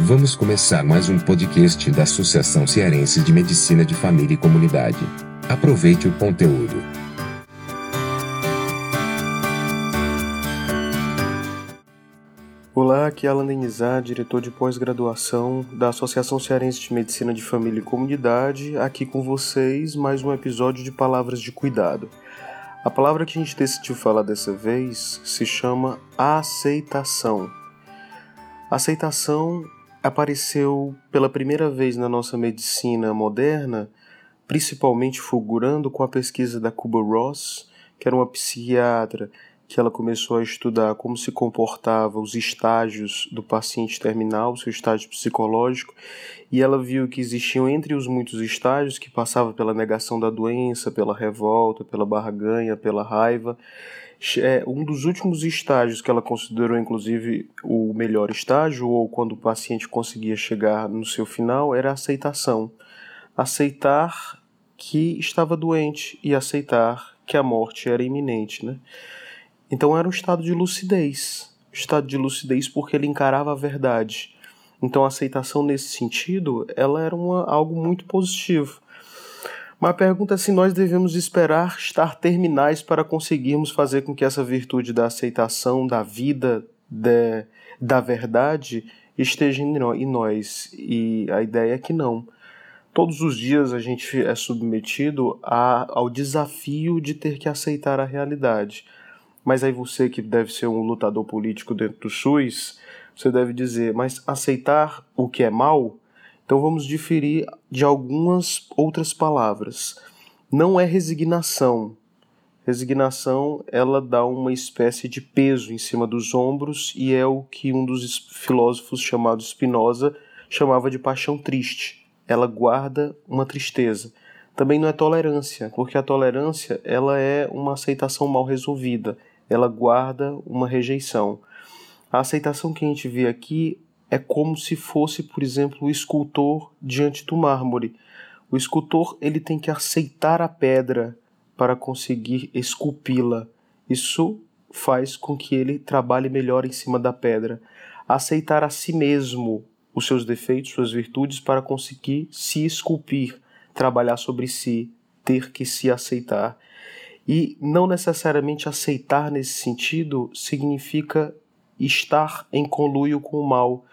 Vamos começar mais um podcast da Associação Cearense de Medicina de Família e Comunidade. Aproveite o conteúdo. Olá, aqui é Alan Denizar, diretor de pós-graduação da Associação Cearense de Medicina de Família e Comunidade, aqui com vocês mais um episódio de Palavras de Cuidado. A palavra que a gente decidiu falar dessa vez se chama aceitação. Aceitação apareceu pela primeira vez na nossa medicina moderna, principalmente fulgurando com a pesquisa da Cuba Ross, que era uma psiquiatra que ela começou a estudar como se comportava os estágios do paciente terminal, seu estágio psicológico, e ela viu que existiam entre os muitos estágios que passava pela negação da doença, pela revolta, pela barganha, pela raiva, é, um dos últimos estágios que ela considerou, inclusive, o melhor estágio, ou quando o paciente conseguia chegar no seu final, era a aceitação. Aceitar que estava doente e aceitar que a morte era iminente. Né? Então era um estado de lucidez. Estado de lucidez porque ele encarava a verdade. Então a aceitação nesse sentido, ela era uma, algo muito positivo. Mas a pergunta é se nós devemos esperar estar terminais para conseguirmos fazer com que essa virtude da aceitação da vida, de, da verdade, esteja em nós. E a ideia é que não. Todos os dias a gente é submetido a, ao desafio de ter que aceitar a realidade. Mas aí você que deve ser um lutador político dentro do SUS, você deve dizer, mas aceitar o que é mal então vamos diferir de algumas outras palavras. Não é resignação. Resignação, ela dá uma espécie de peso em cima dos ombros e é o que um dos filósofos chamado Spinoza chamava de paixão triste. Ela guarda uma tristeza. Também não é tolerância, porque a tolerância ela é uma aceitação mal resolvida. Ela guarda uma rejeição. A aceitação que a gente vê aqui é como se fosse, por exemplo, o escultor diante do mármore. O escultor ele tem que aceitar a pedra para conseguir esculpi-la. Isso faz com que ele trabalhe melhor em cima da pedra. Aceitar a si mesmo os seus defeitos, suas virtudes, para conseguir se esculpir, trabalhar sobre si, ter que se aceitar. E não necessariamente aceitar nesse sentido significa estar em conluio com o mal?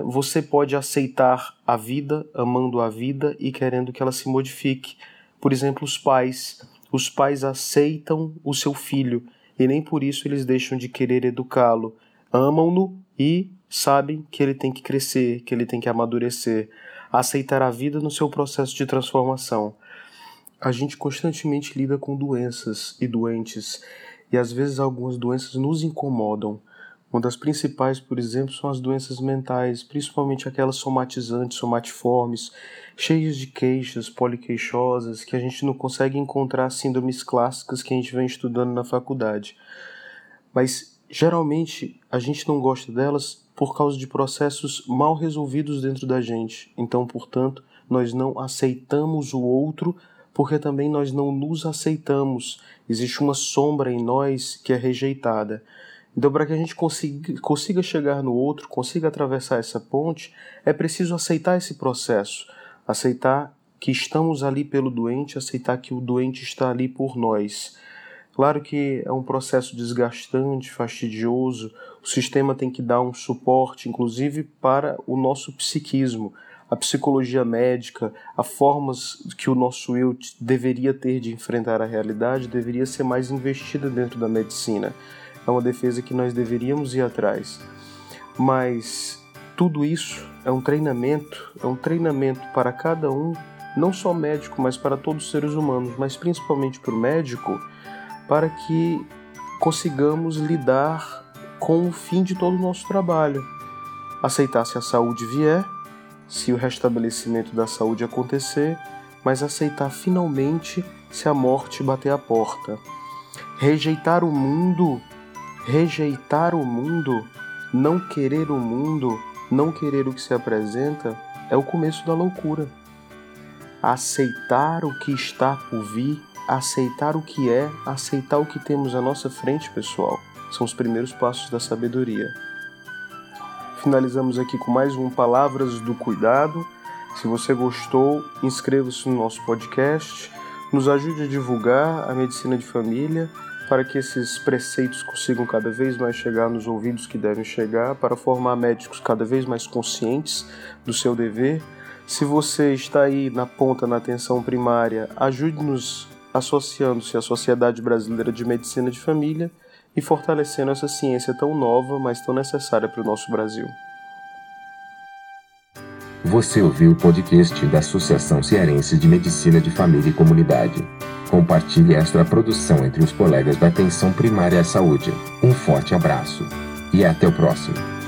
Você pode aceitar a vida, amando a vida e querendo que ela se modifique. Por exemplo, os pais. Os pais aceitam o seu filho e nem por isso eles deixam de querer educá-lo. Amam-no e sabem que ele tem que crescer, que ele tem que amadurecer, aceitar a vida no seu processo de transformação. A gente constantemente lida com doenças e doentes, e às vezes algumas doenças nos incomodam. Uma das principais, por exemplo, são as doenças mentais, principalmente aquelas somatizantes, somatiformes, cheias de queixas, poliqueixosas, que a gente não consegue encontrar síndromes clássicas que a gente vem estudando na faculdade. Mas geralmente a gente não gosta delas por causa de processos mal resolvidos dentro da gente. Então, portanto, nós não aceitamos o outro porque também nós não nos aceitamos. Existe uma sombra em nós que é rejeitada. Então, para que a gente consiga, consiga chegar no outro, consiga atravessar essa ponte, é preciso aceitar esse processo, aceitar que estamos ali pelo doente, aceitar que o doente está ali por nós. Claro que é um processo desgastante, fastidioso, o sistema tem que dar um suporte, inclusive para o nosso psiquismo, a psicologia médica, a formas que o nosso eu deveria ter de enfrentar a realidade deveria ser mais investida dentro da medicina é uma defesa que nós deveríamos ir atrás. Mas tudo isso é um treinamento, é um treinamento para cada um, não só médico, mas para todos os seres humanos, mas principalmente para o médico, para que consigamos lidar com o fim de todo o nosso trabalho. Aceitar se a saúde vier, se o restabelecimento da saúde acontecer, mas aceitar finalmente se a morte bater a porta. Rejeitar o mundo Rejeitar o mundo, não querer o mundo, não querer o que se apresenta, é o começo da loucura. Aceitar o que está por vir, aceitar o que é, aceitar o que temos à nossa frente, pessoal, são os primeiros passos da sabedoria. Finalizamos aqui com mais um Palavras do Cuidado. Se você gostou, inscreva-se no nosso podcast, nos ajude a divulgar a medicina de família para que esses preceitos consigam cada vez mais chegar nos ouvidos que devem chegar, para formar médicos cada vez mais conscientes do seu dever. Se você está aí na ponta na atenção primária, ajude-nos associando-se à Sociedade Brasileira de Medicina de Família e fortalecendo essa ciência tão nova, mas tão necessária para o nosso Brasil. Você ouviu o podcast da Associação Cearense de Medicina de Família e Comunidade. Compartilhe esta produção entre os colegas da atenção primária à saúde. Um forte abraço e até o próximo.